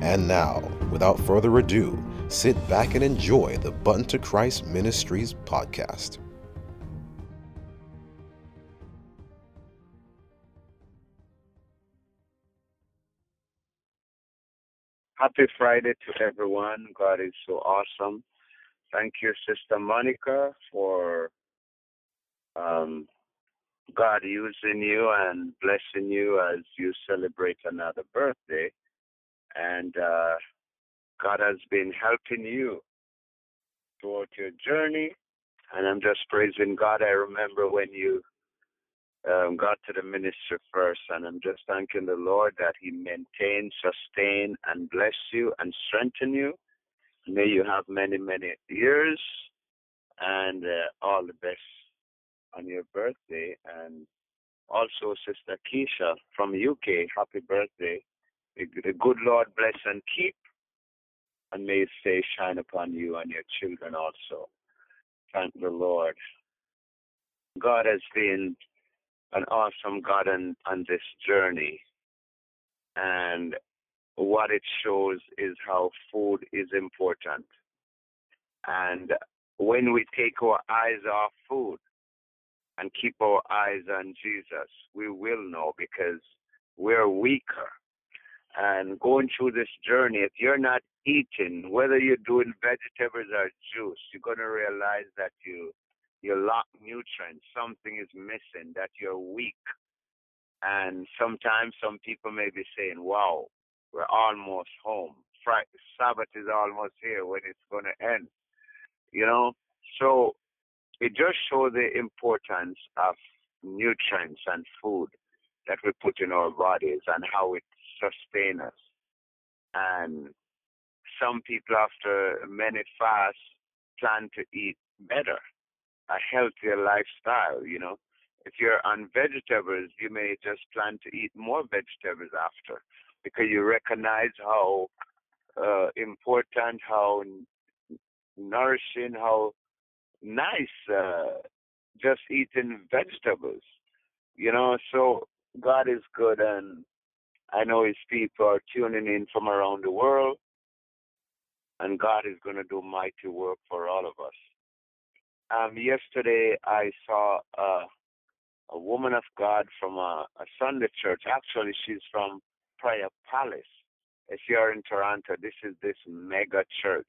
And now, without further ado, sit back and enjoy the Button to Christ Ministries podcast. Happy Friday to everyone. God is so awesome. Thank you, Sister Monica, for um, God using you and blessing you as you celebrate another birthday. And uh, God has been helping you throughout your journey. And I'm just praising God. I remember when you um, got to the ministry first, and I'm just thanking the Lord that He maintained, sustain, and bless you and strengthen you. May you have many, many years and uh, all the best on your birthday. And also, Sister Keisha from UK, happy birthday. The good Lord bless and keep, and may His face shine upon you and your children also. Thank the Lord. God has been an awesome God on, on this journey. And what it shows is how food is important. And when we take our eyes off food and keep our eyes on Jesus, we will know because we're weaker. And going through this journey, if you're not eating, whether you're doing vegetables or juice, you're going to realize that you you lack nutrients. Something is missing. That you're weak. And sometimes some people may be saying, "Wow, we're almost home. Friday, Sabbath is almost here. When it's going to end?" You know. So it just shows the importance of nutrients and food that we put in our bodies and how it sustains us. And some people, after many fasts, plan to eat better, a healthier lifestyle, you know. If you're on vegetables, you may just plan to eat more vegetables after because you recognize how uh, important, how nourishing, how nice uh, just eating vegetables. You know, so God is good, and I know His people are tuning in from around the world, and God is going to do mighty work for all of us. Um, yesterday, I saw uh, a woman of God from a, a Sunday church. Actually, she's from Prayer Palace. If you're in Toronto, this is this mega church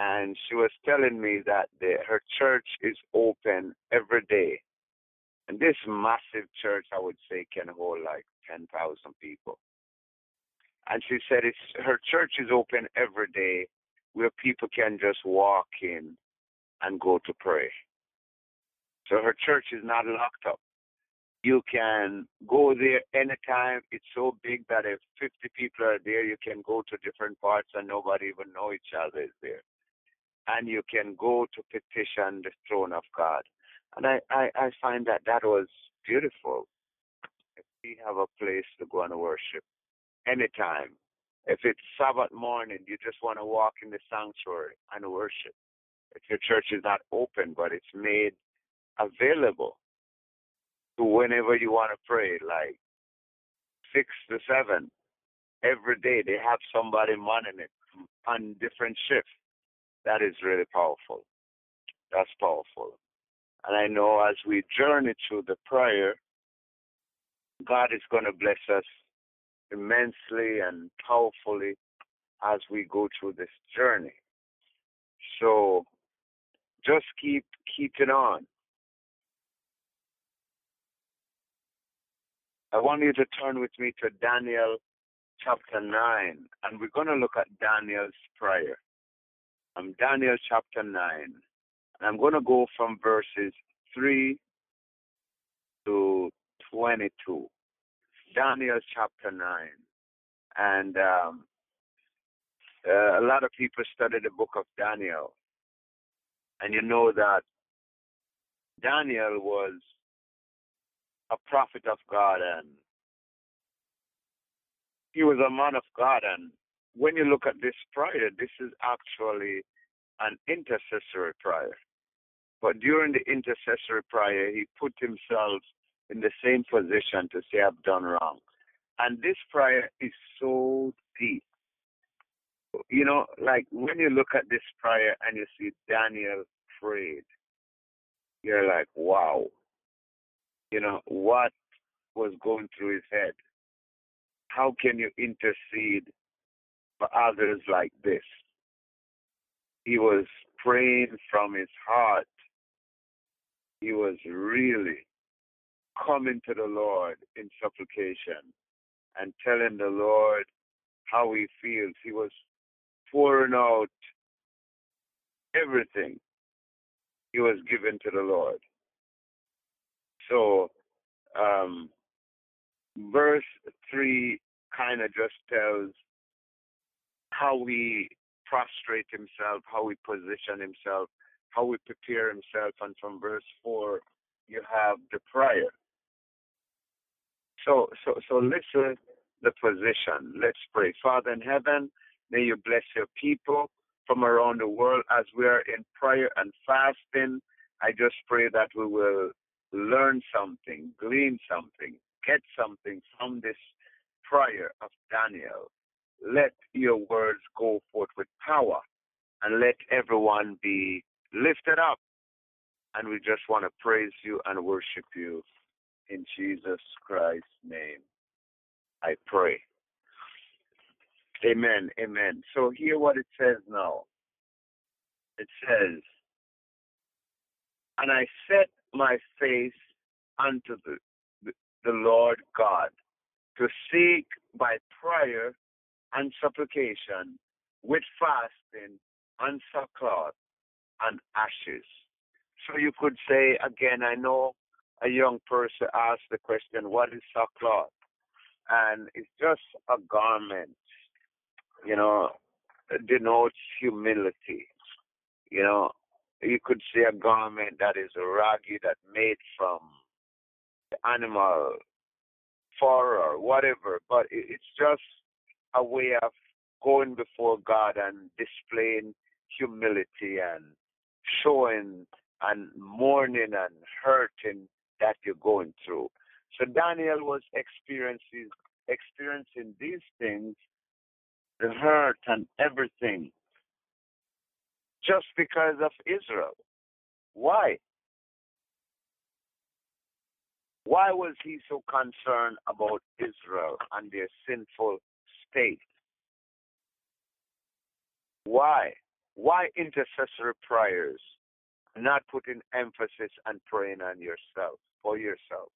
and she was telling me that the, her church is open every day. And this massive church, I would say, can hold like 10,000 people. And she said it's her church is open every day where people can just walk in and go to pray. So her church is not locked up. You can go there anytime. It's so big that if 50 people are there, you can go to different parts and nobody even know each other is there and you can go to petition the throne of God. And I, I, I find that that was beautiful. We have a place to go and worship anytime, if it's Sabbath morning, you just want to walk in the sanctuary and worship. If your church is not open, but it's made available to whenever you want to pray, like six to seven every day, they have somebody manning it on different shifts that is really powerful. That's powerful. And I know as we journey through the prayer, God is going to bless us immensely and powerfully as we go through this journey. So just keep keeping on. I want you to turn with me to Daniel chapter 9, and we're going to look at Daniel's prayer. I'm Daniel chapter 9. And I'm going to go from verses 3 to 22. Daniel chapter 9. And um, uh, a lot of people study the book of Daniel, and you know that Daniel was a prophet of God and he was a man of God. And when you look at this prayer, this is actually an intercessory prayer. But during the intercessory prayer, he put himself in the same position to say, I've done wrong. And this prayer is so deep. You know, like when you look at this prayer and you see Daniel prayed, you're like, wow. You know, what was going through his head? How can you intercede for others like this? He was praying from his heart. He was really coming to the Lord in supplication and telling the Lord how he feels. He was pouring out everything he was given to the Lord. So, um, verse 3 kind of just tells how he prostrate himself, how he position himself, how he prepare himself. And from verse 4, you have the prayer. So, so, so listen the position. Let's pray. Father in heaven, may you bless your people from around the world as we are in prayer and fasting. I just pray that we will learn something, glean something, get something from this prayer of Daniel. Let your words go forth with power and let everyone be lifted up. And we just want to praise you and worship you in Jesus Christ's name. I pray. Amen. Amen. So hear what it says now. It says, And I set my face unto the, the, the Lord God to seek by prayer and supplication with fasting and sackcloth and ashes. So you could say again, I know a young person asked the question, what is sackcloth? And it's just a garment, you know, denotes humility. You know, you could say a garment that is raggy, that made from animal fur or whatever, but it's just a way of going before God and displaying humility and showing and mourning and hurting that you're going through. So Daniel was experiencing experiencing these things, the hurt and everything, just because of Israel. Why? Why was he so concerned about Israel and their sinful state? Why? Why intercessory prayers? Not putting emphasis on praying on yourself, for yourself.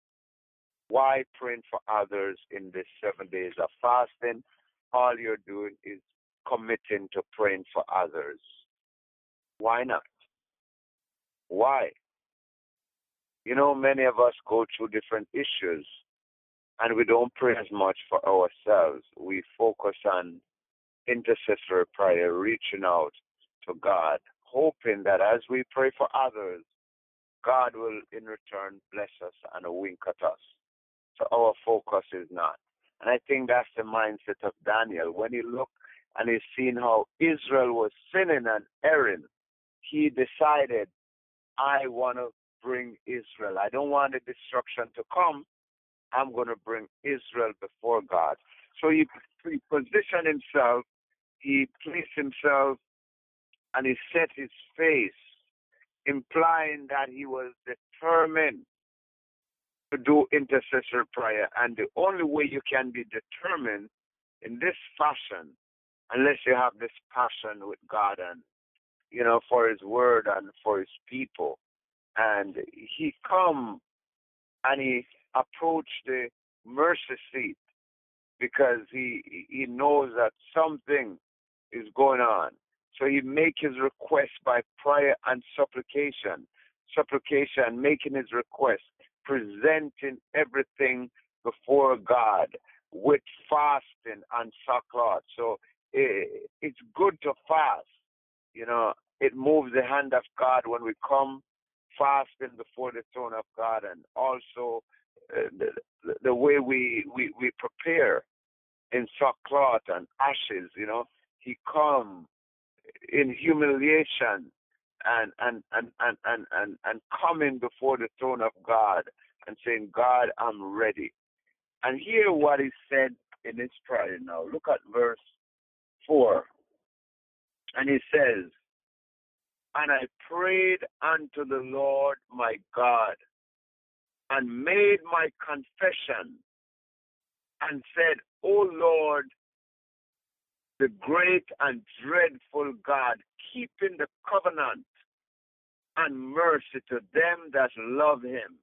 Why praying for others in these seven days of fasting? All you're doing is committing to praying for others. Why not? Why? You know, many of us go through different issues and we don't pray as much for ourselves. We focus on intercessory prayer, reaching out to God, hoping that as we pray for others, God will in return bless us and wink at us. So our focus is not. And I think that's the mindset of Daniel. When he looked and he seen how Israel was sinning and erring, he decided, I want to bring Israel. I don't want the destruction to come. I'm going to bring Israel before God. So he, he positioned himself, he placed himself, and he set his face, implying that he was determined to do intercessory prayer. And the only way you can be determined in this fashion, unless you have this passion with God and, you know, for his word and for his people, and he come and he approached the mercy seat because he he knows that something is going on. So he make his request by prayer and supplication, supplication, making his request, presenting everything before God with fasting and sackcloth. So it, it's good to fast. You know, it moves the hand of God when we come fasting before the throne of God, and also uh, the, the way we, we we prepare in sackcloth and ashes. You know, He come in humiliation and and and and and and, and coming before the throne of God and saying, God, I'm ready. And hear what he said in his prayer now. Look at verse 4. And he says, And I prayed unto the Lord my God and made my confession and said, O Lord, the great and dreadful God, keeping the covenant and mercy to them that love him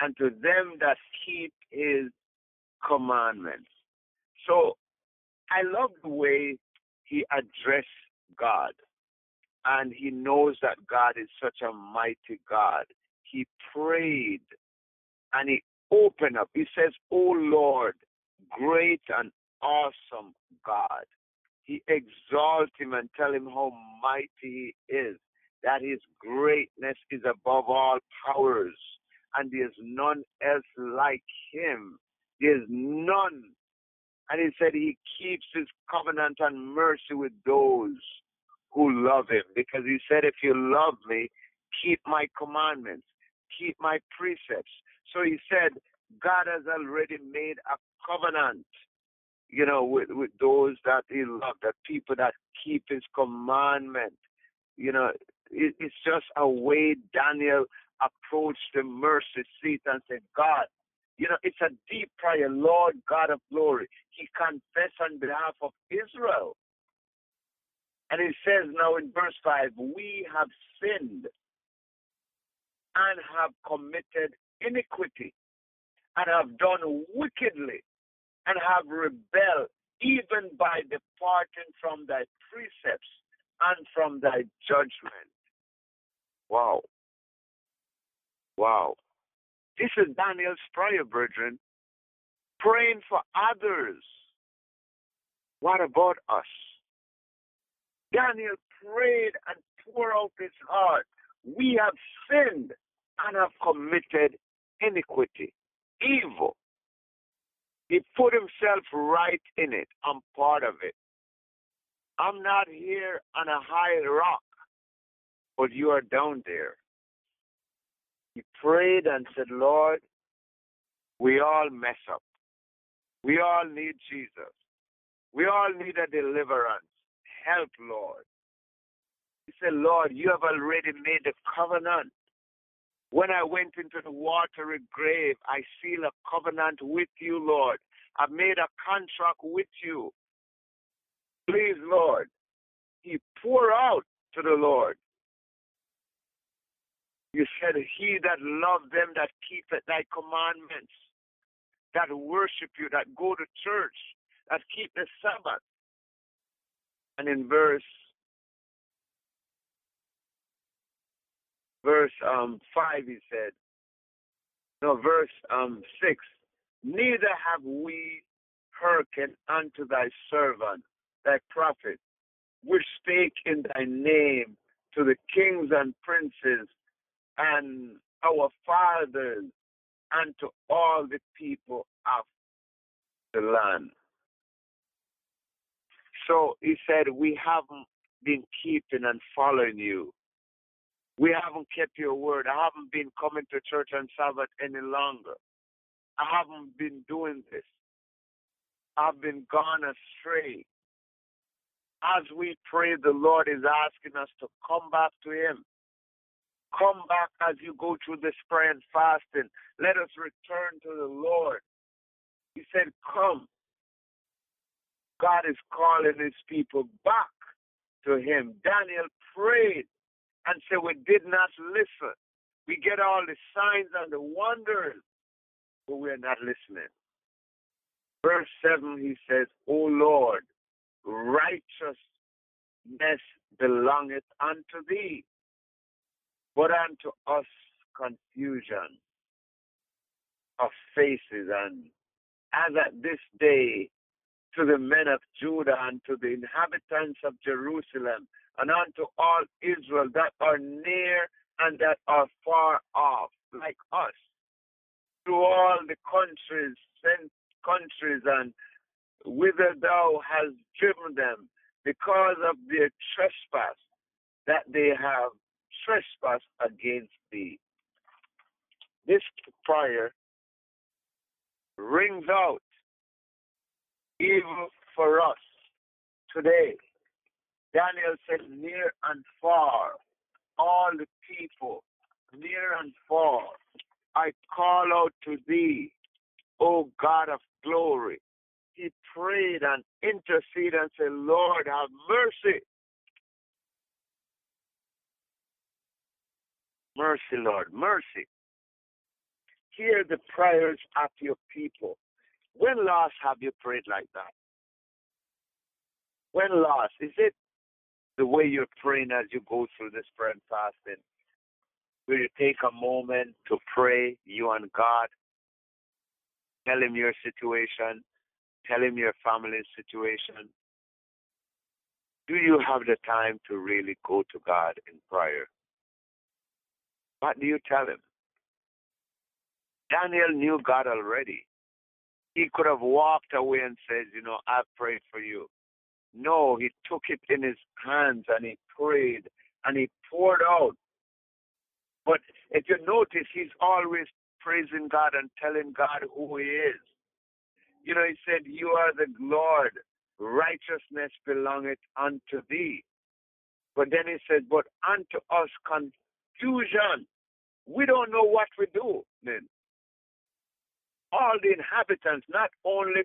and to them that keep his commandments. So I love the way he addressed God. And he knows that God is such a mighty God. He prayed and he opened up. He says, Oh Lord, great and awesome God. He exalts him and tell him how mighty he is, that his greatness is above all powers, and there's none else like him. There's none. And he said he keeps his covenant and mercy with those who love him. Because he said, if you love me, keep my commandments, keep my precepts. So he said, God has already made a covenant, you know, with, with those that he loves, that people that keep his commandment. You know, it, it's just a way Daniel approached the mercy seat and said, God, you know, it's a deep prayer, Lord God of glory. He confessed on behalf of Israel. And he says now in verse 5, we have sinned and have committed iniquity and have done wickedly and have rebelled even by departing from thy precepts and from thy judgment. Wow. Wow. This is Daniel's prayer, brethren. Praying for others. What about us? Daniel prayed and poured out his heart. We have sinned and have committed iniquity, evil. He put himself right in it. I'm part of it. I'm not here on a high rock, but you are down there. He prayed and said, Lord, we all mess up. We all need Jesus. We all need a deliverance. Help, Lord. He said, Lord, you have already made a covenant. When I went into the watery grave, I seal a covenant with you, Lord. I've made a contract with you. Please, Lord. He poured out to the Lord. You said, He that love them that keepeth thy commandments, that worship you, that go to church, that keep the Sabbath. And in verse verse um five he said, no, verse um six, neither have we hearkened unto thy servant, thy prophet, which spake in thy name to the kings and princes and our fathers and to all the people of the land. So he said, We haven't been keeping and following you. We haven't kept your word. I haven't been coming to church on Sabbath any longer. I haven't been doing this. I've been gone astray. As we pray, the Lord is asking us to come back to Him. Come back as you go through this prayer and fasting. Let us return to the Lord. He said, Come. God is calling his people back to him. Daniel prayed and said, We did not listen. We get all the signs and the wonders, but we're not listening. Verse 7, he says, O Lord, righteousness belongeth unto thee but unto us confusion of faces. And as at this day, to the men of Judah and to the inhabitants of Jerusalem and unto all Israel that are near and that are far off, like us, to all the countries, sent countries, and whither thou hast driven them, because of their trespass that they have trespassed against thee. This prayer rings out even for us today. Daniel said, near and far, all the people, near and far, I call out to thee, O God of glory. He prayed and interceded and said, Lord, have mercy. Mercy, Lord, mercy. Hear the prayers of your people. When last have you prayed like that? When last? Is it the way you're praying as you go through this prayer and fasting? Will you take a moment to pray, you and God? Tell Him your situation. Tell Him your family's situation. Do you have the time to really go to God in prayer? What do you tell Him? Daniel knew God already. He could have walked away and said, You know, I've prayed for you. No, he took it in his hands and he prayed and he poured out. But if you notice, he's always praising God and telling God who he is. You know, he said, You are the Lord, righteousness belongeth unto thee. But then he said, But unto us confusion. We don't know what we do then. All the inhabitants, not only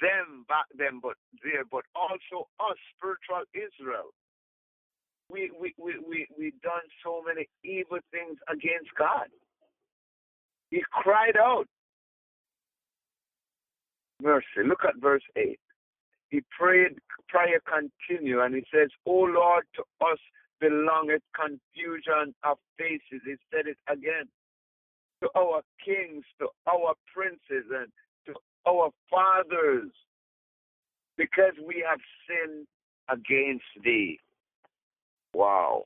them back then, but there, but also us, spiritual Israel. We we we we we done so many evil things against God. He cried out. Mercy. Look at verse eight. He prayed, prayer continue, and he says, "O Lord, to us belongeth confusion of faces." He said it again. To our kings, to our princes, and our fathers because we have sinned against thee. Wow.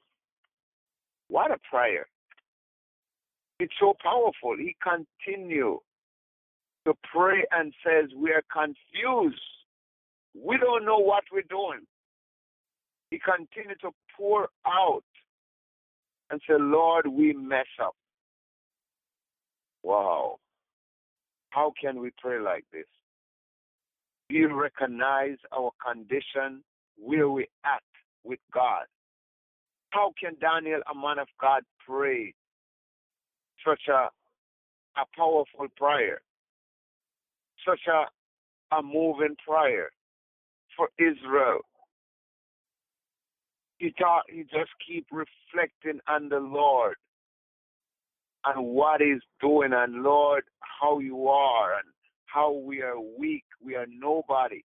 What a prayer. It's so powerful. He continued to pray and says, We are confused. We don't know what we're doing. He continued to pour out and say, Lord, we mess up. Wow. How can we pray like this? We recognize our condition, where we at with God. How can Daniel, a man of God, pray such a, a powerful prayer, such a, a moving prayer for Israel? He he just keep reflecting on the Lord and what He's doing, and Lord, how you are, and how we are weak, we are nobody.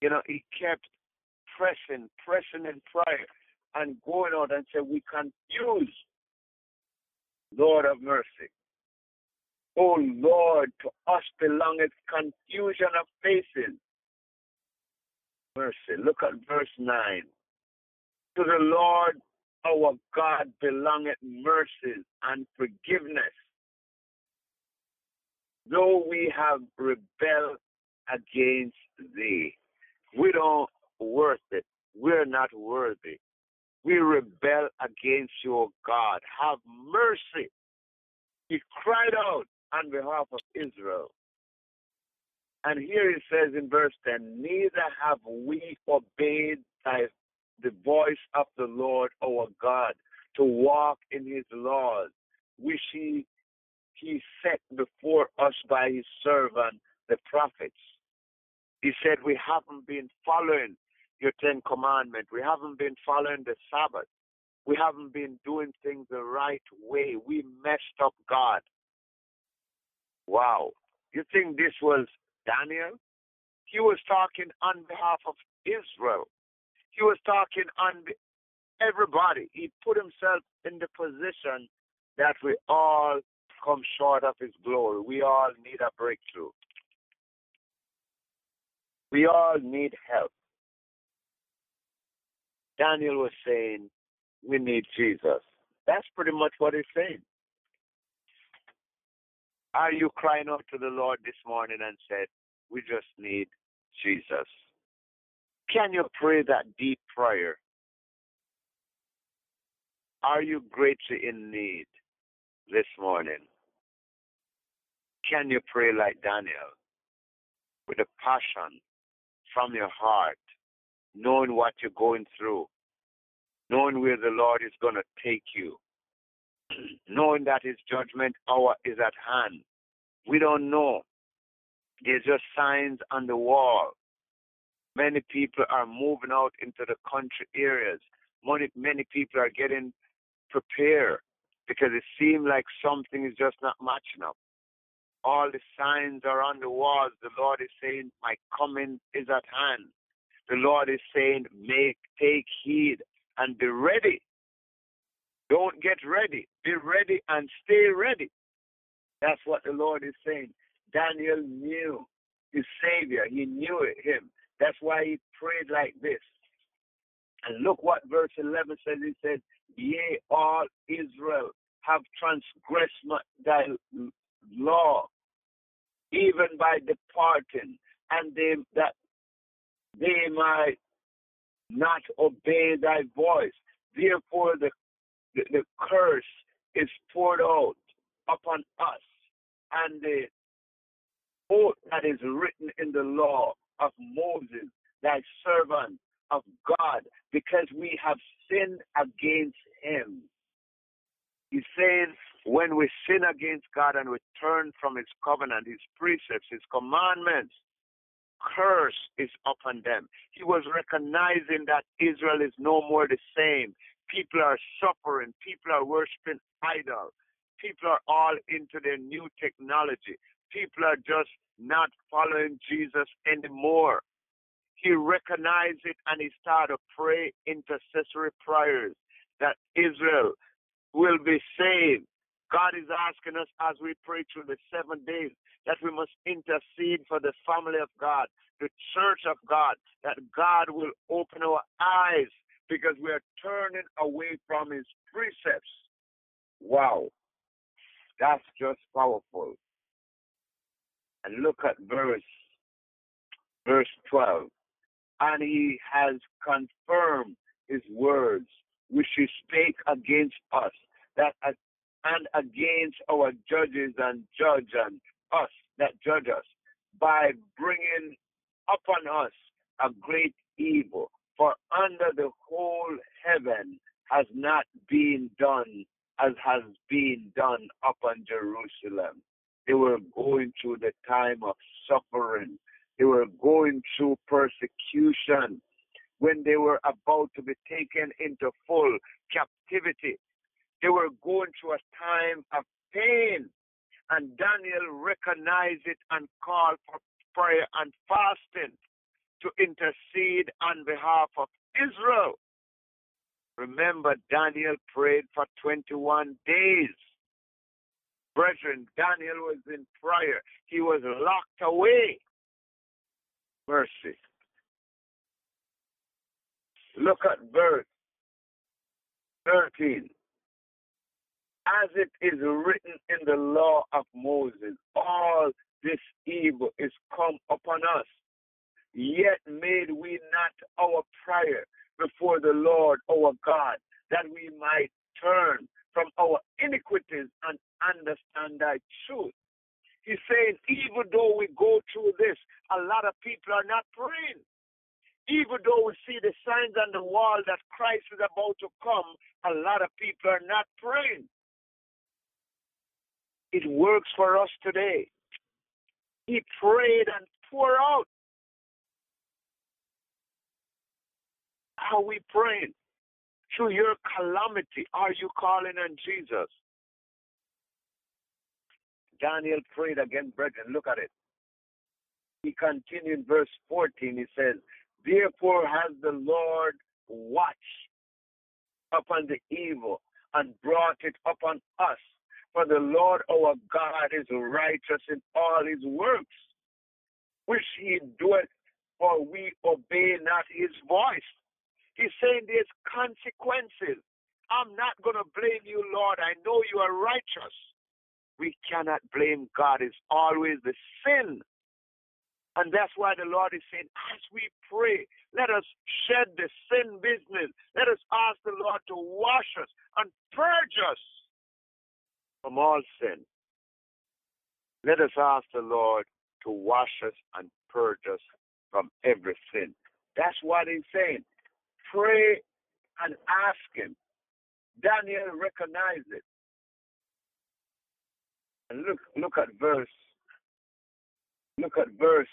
You know, He kept pressing, pressing in prayer, and going out and said, We confuse, Lord of mercy. Oh Lord, to us belongeth confusion of faces. Mercy. Look at verse 9. To the Lord our God belongeth mercies and forgiveness. Though we have rebelled against thee, we don't worth it. We're not worthy. We rebel against your God. Have mercy. He cried out on behalf of Israel. And here it says in verse 10 Neither have we obeyed thy the voice of the Lord our God, to walk in his laws, which he, he set before us by his servant, the prophets. He said, We haven't been following your Ten Commandments. We haven't been following the Sabbath. We haven't been doing things the right way. We messed up God. Wow. You think this was Daniel? He was talking on behalf of Israel. He was talking on everybody. He put himself in the position that we all come short of his glory. We all need a breakthrough. We all need help. Daniel was saying, we need Jesus. That's pretty much what he's saying. Are you crying out to the Lord this morning and said, we just need Jesus? Can you pray that deep prayer? Are you greatly in need this morning? Can you pray like Daniel with a passion from your heart, knowing what you're going through, knowing where the Lord is going to take you, knowing that His judgment hour is at hand? We don't know. There's just signs on the wall. Many people are moving out into the country areas. Many, many people are getting prepared because it seems like something is just not matching up. All the signs are on the walls. The Lord is saying, My coming is at hand. The Lord is saying, Make, take heed and be ready. Don't get ready. Be ready and stay ready. That's what the Lord is saying. Daniel knew his Savior. He knew it, him. That's why he prayed like this. And look what verse 11 says. He said, Yea, all Israel have transgressed thy law even by departing, and they, that they might not obey thy voice. Therefore, the, the, the curse is poured out upon us, and the oath that is written in the law of Moses, thy servant of God, because we have sinned against him. He says, when we sin against God and we turn from His covenant, His precepts, His commandments, curse is upon them. He was recognizing that Israel is no more the same. People are suffering. People are worshiping idols. People are all into their new technology. People are just not following Jesus anymore. He recognized it and he started to pray intercessory prayers that Israel will be saved. God is asking us as we pray through the seven days that we must intercede for the family of God, the church of God, that God will open our eyes because we are turning away from his precepts. Wow. That's just powerful. And look at verse verse 12. And he has confirmed his words which he spake against us that and against our judges and judge and us that judge us by bringing upon us a great evil. For under the whole heaven has not been done as has been done upon Jerusalem. They were going through the time of suffering. They were going through persecution when they were about to be taken into full captivity. They were going through a time of pain. And Daniel recognized it and called for prayer and fasting to intercede on behalf of Israel. Remember, Daniel prayed for 21 days. Brethren, Daniel was in prayer. He was locked away. Mercy. Look at verse 13 as it is written in the law of Moses, all this evil is come upon us. Yet made we not our prayer before the Lord our God, that we might turn from our iniquities and understand thy truth. He's saying, even though we go through this, a lot of people are not praying. Even though we see the signs on the wall that Christ is about to come, a lot of people are not praying. It works for us today. He prayed and poured out. How we praying? Through your calamity, are you calling on Jesus? Daniel prayed again, brethren. Look at it. He continued verse 14. He says, Therefore has the Lord watched upon the evil and brought it upon us for the Lord our God is righteous in all his works, which he doeth for we obey not his voice. He's saying there's consequences. I'm not going to blame you, Lord. I know you are righteous. We cannot blame God. It's always the sin. And that's why the Lord is saying, as we pray, let us shed the sin business. Let us ask the Lord to wash us and purge us from all sin. Let us ask the Lord to wash us and purge us from every sin. That's what he's saying. Pray and ask him. Daniel recognized it. And look, look at verse, look at verse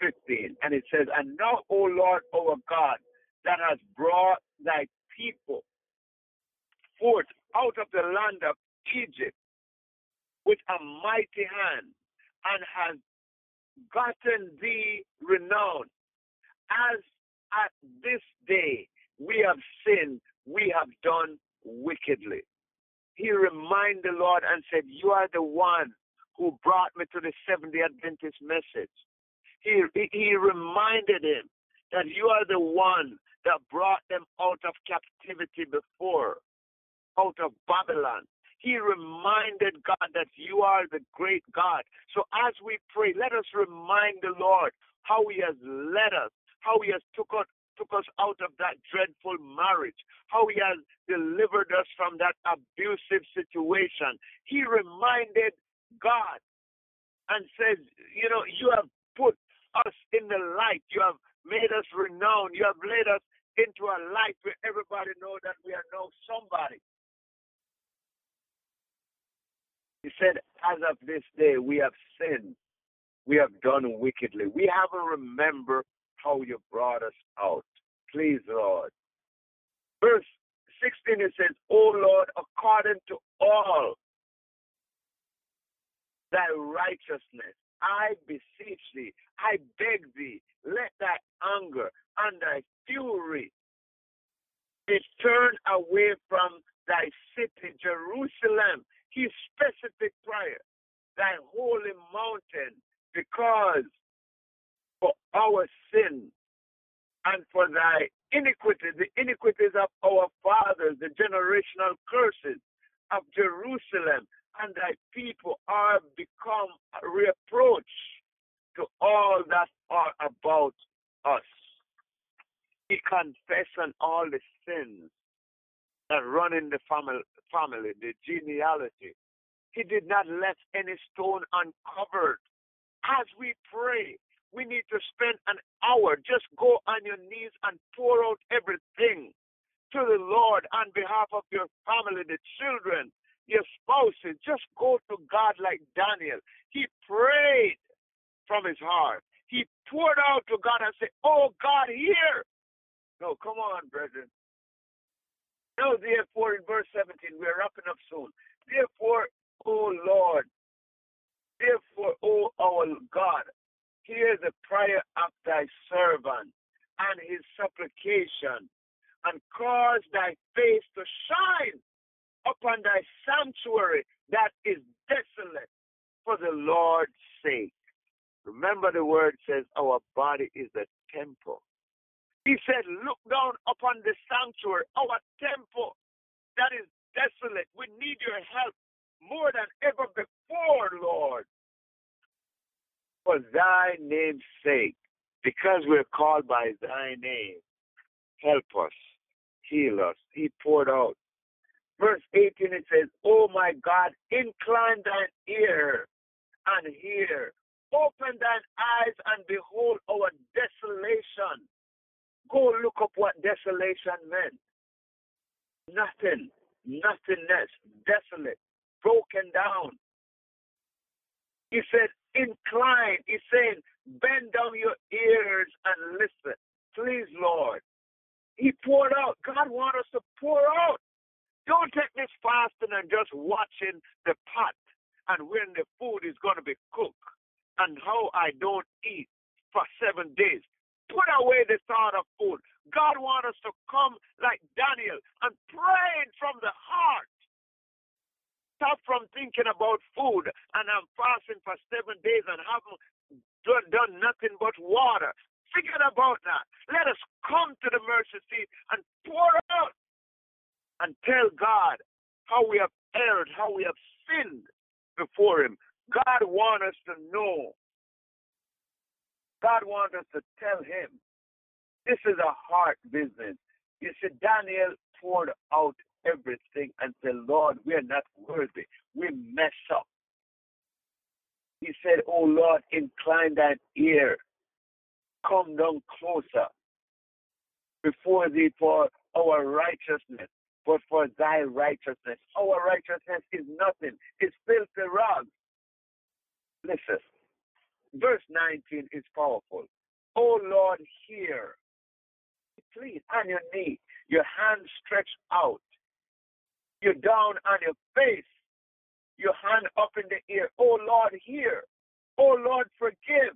15. And it says, And now, O Lord our God, that has brought thy people forth out of the land of Egypt with a mighty hand and has gotten thee renown. As at this day we have sinned, we have done wickedly. He reminded the Lord and said, You are the one who brought me to the Seventh Adventist message. He, he reminded him that you are the one that brought them out of captivity before, out of Babylon. He reminded God that you are the great God. So as we pray, let us remind the Lord how He has led us, how He has took us, took us out of that dreadful marriage, how He has delivered us from that abusive situation. He reminded God and said, You know, you have put us in the light. You have made us renowned. You have led us into a light where everybody knows that we are now somebody. He said, As of this day, we have sinned. We have done wickedly. We haven't remembered how you brought us out. Please, Lord. Verse 16, it says, O Lord, according to all thy righteousness, I beseech thee, I beg thee, let thy anger and thy fury be turned away from thy city, Jerusalem, his specific prayer, thy holy mountain, because for our sin and for thy iniquity, the iniquities of our fathers, the generational curses of Jerusalem and thy people are become a reproach to all that are about us. He confessed on all the sins that run in the family, family, the genealogy. He did not let any stone uncovered. As we pray, we need to spend an hour. Just go on your knees and pour out everything to the Lord on behalf of your family, the children, your spouses. Just go to God like Daniel. He prayed from his heart. He poured out to God and said, Oh God, hear. No, come on, brethren. Now, therefore, in verse 17, we're wrapping up soon. Therefore, O Lord, therefore, O our God, hear the prayer of thy servant and his supplication, and cause thy face to shine upon thy sanctuary that is desolate for the Lord's sake. Remember, the word says our body is a temple. He said, Look down upon the sanctuary, our temple that is desolate. We need your help more than ever before, Lord. For thy name's sake, because we're called by thy name, help us, heal us. He poured out. Verse 18 it says, Oh my God, incline thine ear and hear. Open thine eyes and behold our desolation. Go look up what desolation meant. Nothing, nothingness, desolate, broken down. He said, incline. He's saying, bend down your ears and listen. Please, Lord. He poured out. God wants us to pour out. Don't take this fasting and just watching the pot and when the food is going to be cooked and how I don't eat for seven days. Put away the thought of food. God wants us to come like Daniel and pray from the heart. Stop from thinking about food and I'm fasting for seven days and haven't done, done nothing but water. forget about that. Let us come to the mercy seat and pour out and tell God how we have erred, how we have sinned before Him. God wants us to know. God wants us to tell Him. This is a heart business. You see, Daniel poured out everything and say, Lord, we are not worthy. We mess up. He said, Oh Lord, incline that ear. Come down closer before thee for our righteousness, but for thy righteousness. Our righteousness is nothing, it's filthy rags. Listen, verse 19 is powerful. Oh Lord, hear. Please, on your knee, your hand stretched out, you're down on your face, your hand up in the air. Oh Lord, hear. Oh Lord, forgive.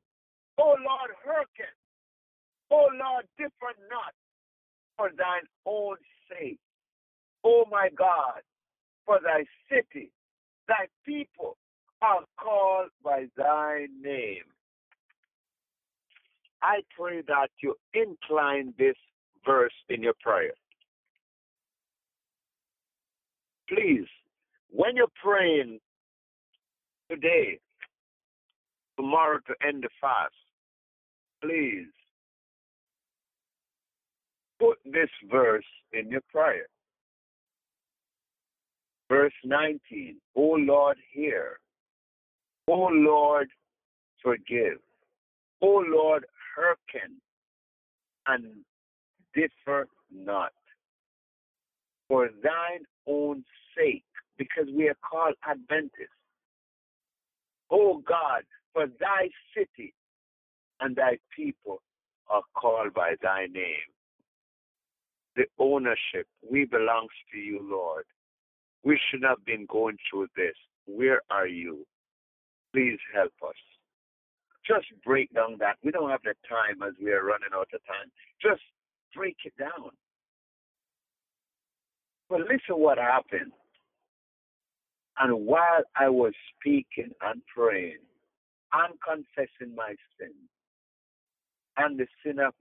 Oh Lord, hearken. Oh Lord, differ not for thine own sake. Oh my God, for thy city, thy people are called by thy name. I pray that you incline this verse in your prayer. Please, when you're praying today, tomorrow to end the fast, please put this verse in your prayer. Verse 19, O Lord, hear. O Lord, forgive. O Lord, hearken and differ not. For thine own sake, because we are called Adventists. O God, for thy city and thy people are called by thy name. The ownership, we belongs to you, Lord. We should have been going through this. Where are you? Please help us. Just break down that. We don't have the time as we are running out of time. Just break it down. But listen what happened. And while I was speaking and praying and confessing my sin and the sin of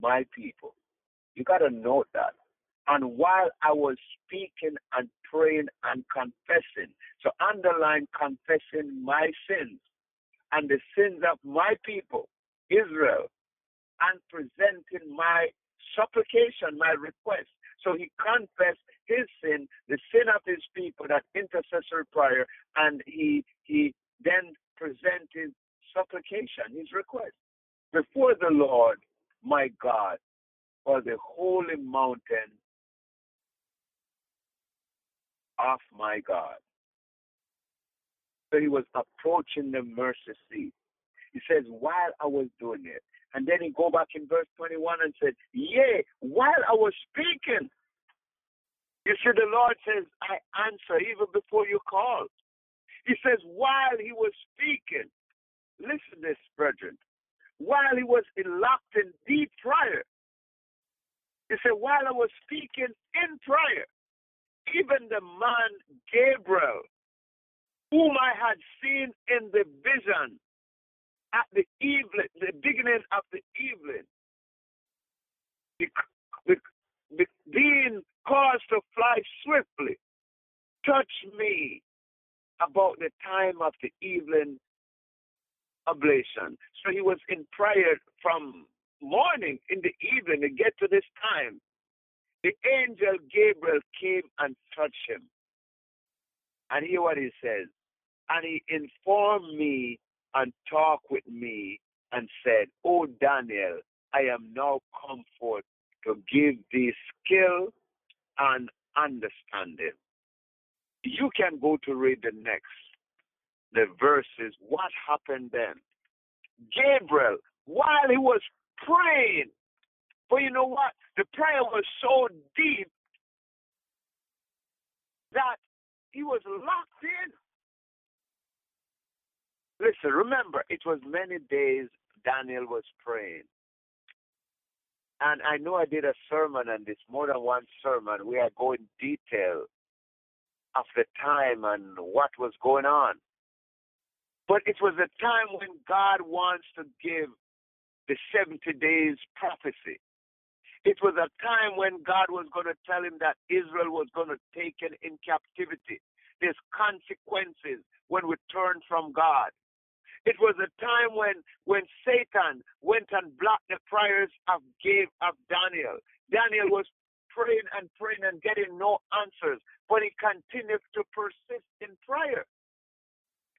my people, you got to note that. And while I was speaking and praying and confessing, so underline confessing my sins and the sins of my people, Israel, and presenting my supplication, my request. So he confessed his sin, the sin of his people, that intercessory prayer, and he he then presented supplication, his request, before the Lord, my God, for the holy mountain of my God. So he was approaching the mercy seat. He says, while I was doing it, and then he go back in verse 21 and said, Yea, while I was speaking. You see, the Lord says, I answer even before you call. He says, while he was speaking, listen this, brethren, while he was in locked in deep prayer, he said, while I was speaking in prayer, even the man Gabriel, whom I had seen in the vision, at the evening, the beginning of the evening, being caused to fly swiftly, touch me about the time of the evening oblation. So he was in prayer from morning in the evening to get to this time. The angel Gabriel came and touched him. And hear what he says. And he informed me and talked with me and said, Oh, Daniel, I am now come forth to give thee skill and understanding. You can go to read the next, the verses. What happened then? Gabriel, while he was praying, but you know what? The prayer was so deep that he was locked in. Listen, remember, it was many days Daniel was praying. And I know I did a sermon on this, more than one sermon. We are going detail of the time and what was going on. But it was a time when God wants to give the 70 days prophecy. It was a time when God was going to tell him that Israel was going to take it in captivity. There's consequences when we turn from God. It was a time when when Satan went and blocked the prayers of gave of Daniel. Daniel was praying and praying and getting no answers, but he continued to persist in prayer.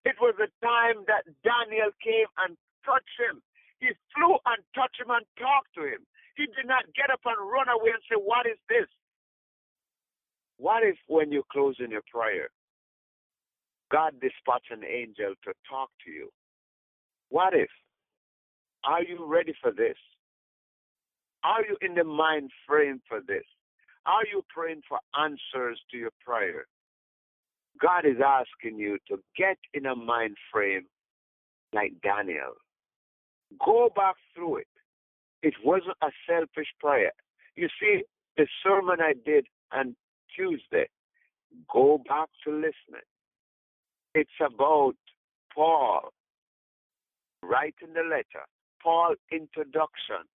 It was a time that Daniel came and touched him. He flew and touched him and talked to him. He did not get up and run away and say, What is this? What if when you close in your prayer, God dispatched an angel to talk to you? What if? Are you ready for this? Are you in the mind frame for this? Are you praying for answers to your prayer? God is asking you to get in a mind frame like Daniel. Go back through it. It wasn't a selfish prayer. You see, the sermon I did on Tuesday, go back to listening. It's about Paul writing the letter, Paul introduction,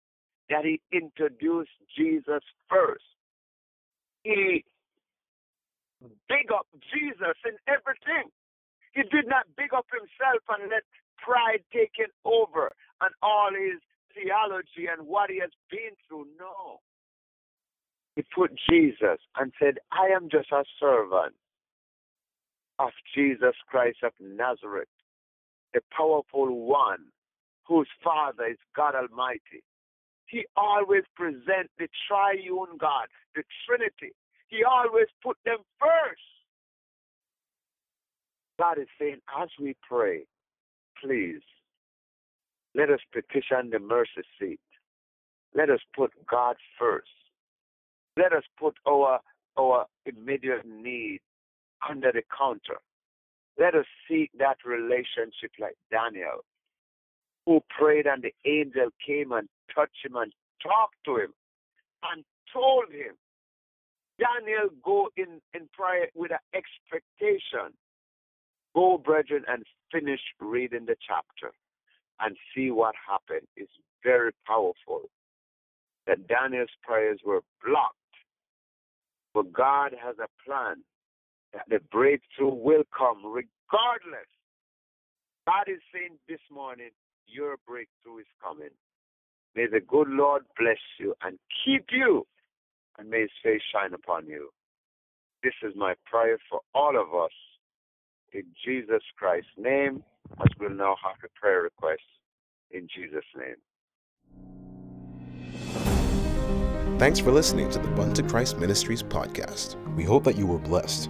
that he introduced Jesus first. He big up Jesus in everything. He did not big up himself and let pride take it over and all his theology and what he has been through. No. He put Jesus and said, I am just a servant of Jesus Christ of Nazareth, the powerful one whose Father is God Almighty. He always presents the triune God, the Trinity. He always put them first. God is saying, as we pray, please let us petition the mercy seat. Let us put God first. Let us put our our immediate need under the counter. Let us seek that relationship like Daniel, who prayed and the angel came and touched him and talked to him and told him, Daniel, go in, in prayer with an expectation. Go, brethren, and finish reading the chapter and see what happened. It's very powerful that Daniel's prayers were blocked. But God has a plan the breakthrough will come regardless. God is saying this morning, your breakthrough is coming. May the good Lord bless you and keep you, and may his face shine upon you. This is my prayer for all of us. In Jesus Christ's name, as we'll now have a prayer request. In Jesus' name. Thanks for listening to the Bunto Christ Ministries podcast. We hope that you were blessed.